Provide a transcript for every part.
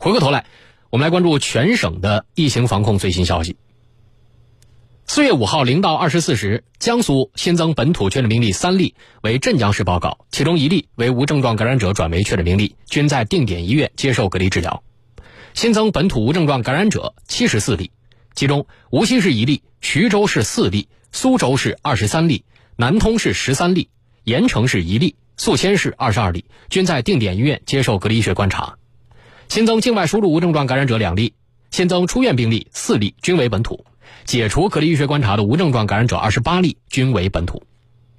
回过头来，我们来关注全省的疫情防控最新消息。四月五号零到二十四时，江苏新增本土确诊病例三例，为镇江市报告，其中一例为无症状感染者转为确诊病例，均在定点医院接受隔离治疗。新增本土无症状感染者七十四例，其中无锡市一例，徐州市四例，苏州市二十三例，南通市十三例，盐城市一例，宿迁市二十二例，均在定点医院接受隔离医学观察。新增境外输入无症状感染者两例，新增出院病例四例，均为本土。解除隔离医学观察的无症状感染者二十八例，均为本土。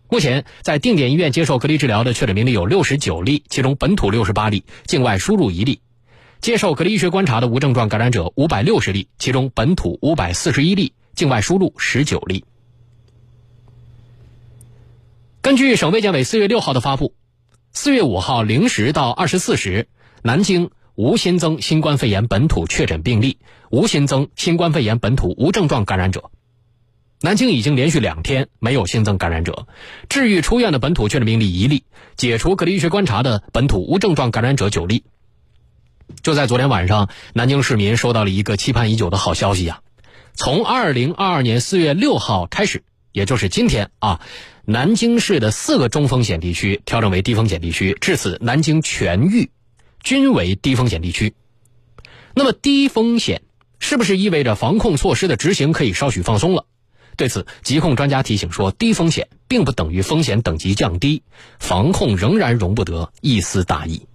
目前在定点医院接受隔离治疗的确诊病例有六十九例，其中本土六十八例，境外输入一例。接受隔离医学观察的无症状感染者五百六十例，其中本土五百四十一例，境外输入十九例。根据省卫健委四月六号的发布，四月五号零时到二十四时，南京。无新增新冠肺炎本土确诊病例，无新增新冠肺炎本土无症状感染者。南京已经连续两天没有新增感染者，治愈出院的本土确诊病例一例，解除隔离医学观察的本土无症状感染者九例。就在昨天晚上，南京市民收到了一个期盼已久的好消息呀！从二零二二年四月六号开始，也就是今天啊，南京市的四个中风险地区调整为低风险地区，至此南京全域。均为低风险地区，那么低风险是不是意味着防控措施的执行可以稍许放松了？对此，疾控专家提醒说，低风险并不等于风险等级降低，防控仍然容不得一丝大意。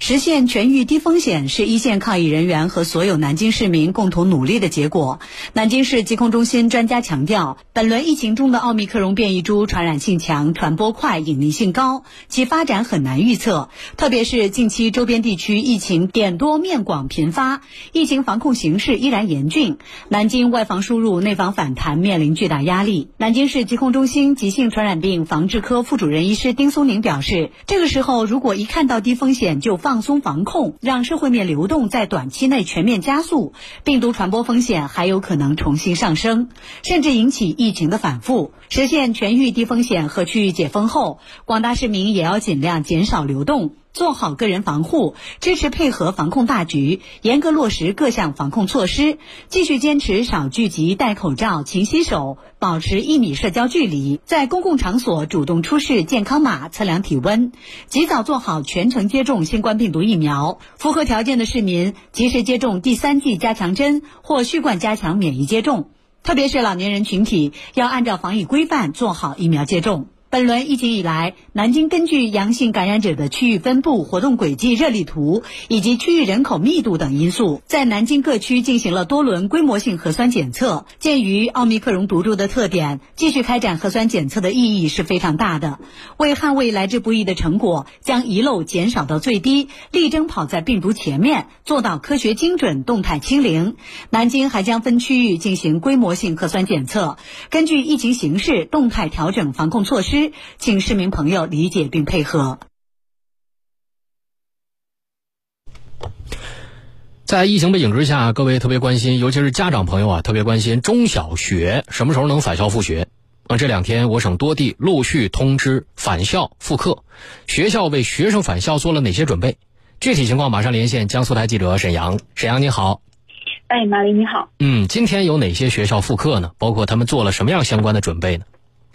实现全域低风险是一线抗疫人员和所有南京市民共同努力的结果。南京市疾控中心专家强调，本轮疫情中的奥密克戎变异株传染性强、传播快、隐匿性高，其发展很难预测。特别是近期周边地区疫情点多面广频发，疫情防控形势依然严峻，南京外防输入、内防反弹面临巨大压力。南京市疾控中心急性传染病防治科副主任医师丁松宁表示，这个时候如果一看到低风险就放放松防控，让社会面流动在短期内全面加速，病毒传播风险还有可能重新上升，甚至引起疫情的反复。实现全域低风险和区域解封后，广大市民也要尽量减少流动。做好个人防护，支持配合防控大局，严格落实各项防控措施，继续坚持少聚集、戴口罩、勤洗手，保持一米社交距离，在公共场所主动出示健康码测量体温，及早做好全程接种新冠病毒疫苗。符合条件的市民及时接种第三剂加强针或续贯加强免疫接种，特别是老年人群体要按照防疫规范做好疫苗接种。本轮疫情以来，南京根据阳性感染者的区域分布、活动轨迹、热力图以及区域人口密度等因素，在南京各区进行了多轮规模性核酸检测。鉴于奥密克戎毒株的特点，继续开展核酸检测的意义是非常大的。为捍卫来之不易的成果，将遗漏减少到最低，力争跑在病毒前面，做到科学精准、动态清零。南京还将分区域进行规模性核酸检测，根据疫情形势动态调整防控措施。请市民朋友理解并配合。在疫情背景之下，各位特别关心，尤其是家长朋友啊，特别关心中小学什么时候能返校复学。啊，这两天我省多地陆续通知返校复课，学校为学生返校做了哪些准备？具体情况马上连线江苏台记者沈阳。沈阳你好。哎，马林你好。嗯，今天有哪些学校复课呢？包括他们做了什么样相关的准备呢？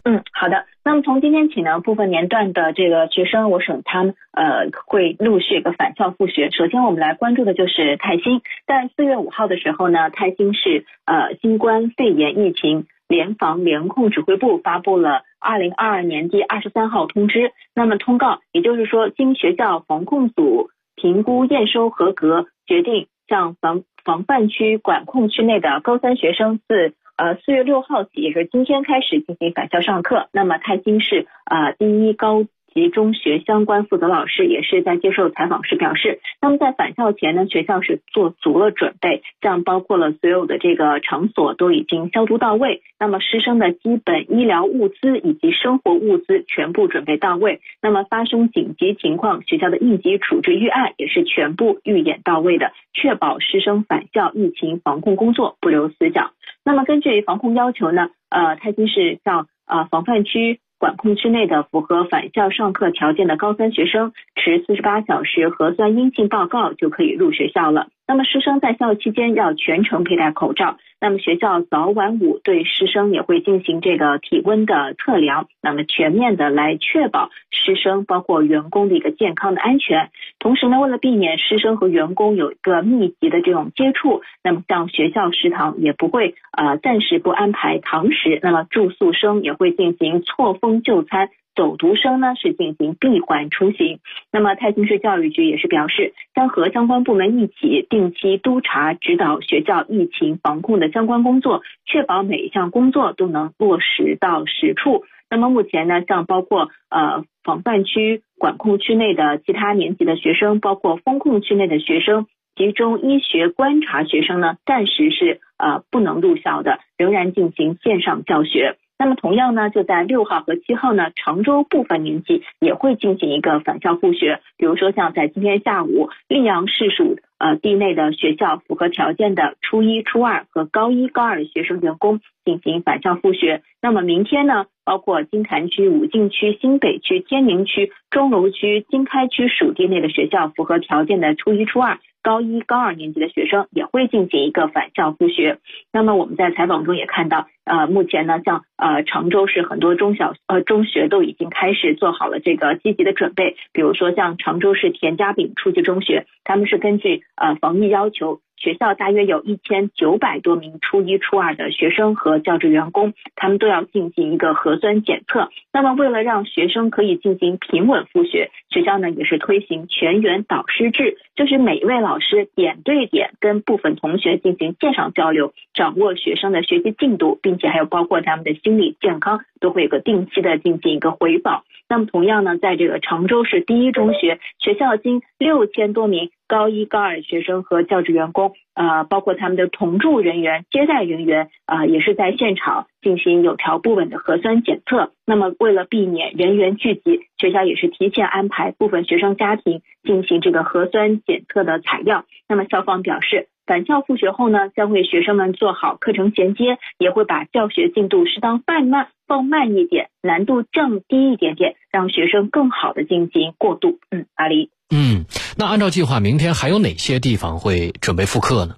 嗯，好的。那么从今天起呢，部分年段的这个学生，我省他们呃会陆续一个返校复学。首先我们来关注的就是泰兴，在四月五号的时候呢，泰兴市呃新冠肺炎疫情联防联控指挥部发布了二零二二年第二十三号通知。那么通告，也就是说，经学校防控组评估验收合格，决定向防防范区管控区内的高三学生自。呃，四月六号起，也就是今天开始进行返校上课。那么，泰兴市呃第一高。级中学相关负责老师也是在接受采访时表示，那么在返校前呢，学校是做足了准备，像包括了所有的这个场所都已经消毒到位，那么师生的基本医疗物资以及生活物资全部准备到位，那么发生紧急情况，学校的应急处置预案也是全部预演到位的，确保师生返校疫情防控工作不留死角。那么根据防控要求呢，呃，泰兴市向呃防范区。管控区内的符合返校上课条件的高三学生，持四十八小时核酸阴性报告就可以入学校了。那么师生在校期间要全程佩戴口罩。那么学校早晚午对师生也会进行这个体温的测量，那么全面的来确保师生包括员工的一个健康的安全。同时呢，为了避免师生和员工有一个密集的这种接触，那么像学校食堂也不会呃暂时不安排堂食，那么住宿生也会进行错峰就餐。走读生呢是进行闭环出行，那么泰兴市教育局也是表示，将和相关部门一起定期督查指导学校疫情防控的相关工作，确保每一项工作都能落实到实处。那么目前呢，像包括呃防范区、管控区内的其他年级的学生，包括风控区内的学生，集中医学观察学生呢，暂时是呃不能入校的，仍然进行线上教学。那么同样呢，就在六号和七号呢，常州部分年级也会进行一个返校复学。比如说像在今天下午，溧阳市属呃地内的学校符合条件的初一、初二和高一、高二学生员工进行返校复学。那么明天呢，包括金坛区、武进区、新北区、天宁区、钟楼区、经开区属地内的学校符合条件的初一、初二。高一、高二年级的学生也会进行一个返校复学。那么我们在采访中也看到，呃，目前呢，像呃常州市很多中小呃中学都已经开始做好了这个积极的准备。比如说像常州市田家炳初级中学，他们是根据呃防疫要求。学校大约有一千九百多名初一、初二的学生和教职员工，他们都要进行一个核酸检测。那么，为了让学生可以进行平稳复学，学校呢也是推行全员导师制，就是每一位老师点对点跟部分同学进行线上交流，掌握学生的学习进度，并且还有包括他们的心理健康，都会有个定期的进行一个回访。那么，同样呢，在这个常州市第一中学，学校近六千多名。高一、高二学生和教职员工，呃，包括他们的同住人员、接待人员，啊，也是在现场进行有条不紊的核酸检测。那么，为了避免人员聚集，学校也是提前安排部分学生家庭进行这个核酸检测的采样。那么，校方表示，返校复学后呢，将为学生们做好课程衔接，也会把教学进度适当放慢、放慢一点，难度降低一点点，让学生更好的进行过渡。嗯，阿离。嗯，那按照计划，明天还有哪些地方会准备复课呢？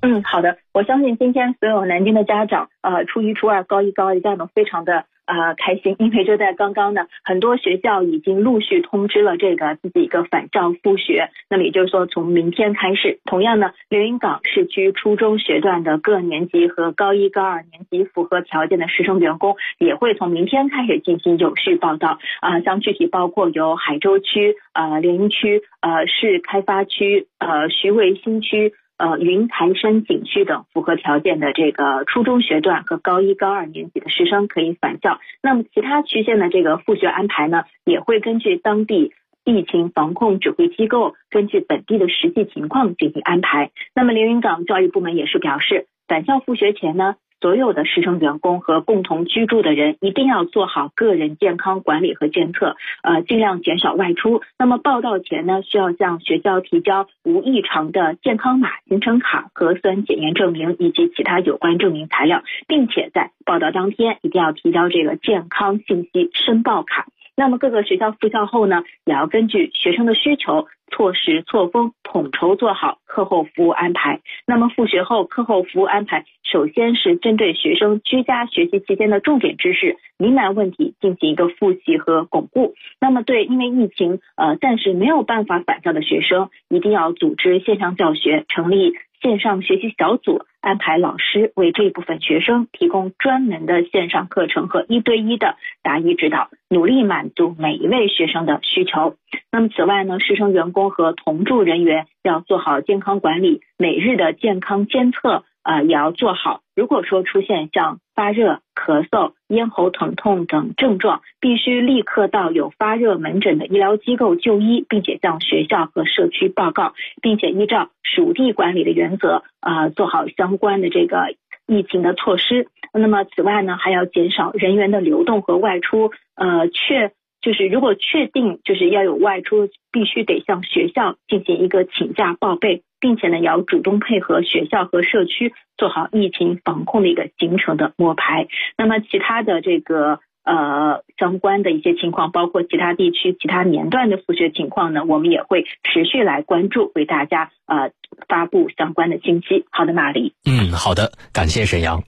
嗯，好的，我相信今天所有南京的家长，呃，初一、初二、高一、高二的家长非常的。啊，开心！因为就在刚刚呢，很多学校已经陆续通知了这个自己一个返校复学。那么也就是说，从明天开始，同样呢，连云港市区初中学段的各年级和高一、高二年级符合条件的师生员工，也会从明天开始进行有序报到。啊，像具体包括有海州区、呃连云区、呃市开发区、呃徐汇新区。呃，云台山景区等符合条件的这个初中学段和高一、高二年级的师生可以返校。那么其他区县的这个复学安排呢，也会根据当地疫情防控指挥机构，根据本地的实际情况进行安排。那么连云港教育部门也是表示，返校复学前呢。所有的师生员工和共同居住的人一定要做好个人健康管理和监测，呃，尽量减少外出。那么报到前呢，需要向学校提交无异常的健康码、行程卡、核酸检验证明以及其他有关证明材料，并且在报到当天一定要提交这个健康信息申报卡。那么各个学校复校后呢，也要根据学生的需求，错时错峰统筹做好课后服务安排。那么复学后课后服务安排，首先是针对学生居家学习期间的重点知识、疑难问题进行一个复习和巩固。那么对因为疫情呃暂时没有办法返校的学生，一定要组织线上教学，成立。线上学习小组安排老师为这部分学生提供专门的线上课程和一对一的答疑指导，努力满足每一位学生的需求。那么，此外呢，师生员工和同住人员要做好健康管理，每日的健康监测。啊，也要做好。如果说出现像发热、咳嗽、咽喉疼痛等症状，必须立刻到有发热门诊的医疗机构就医，并且向学校和社区报告，并且依照属地管理的原则啊，做好相关的这个疫情的措施。那么，此外呢，还要减少人员的流动和外出。呃，确就是如果确定就是要有外出，必须得向学校进行一个请假报备。并且呢，也要主动配合学校和社区做好疫情防控的一个行程的摸排。那么，其他的这个。呃相关的一些情况，包括其他地区、其他年段的复学情况呢，我们也会持续来关注，为大家呃发布相关的信息。好的，马丽。嗯，好的，感谢沈阳。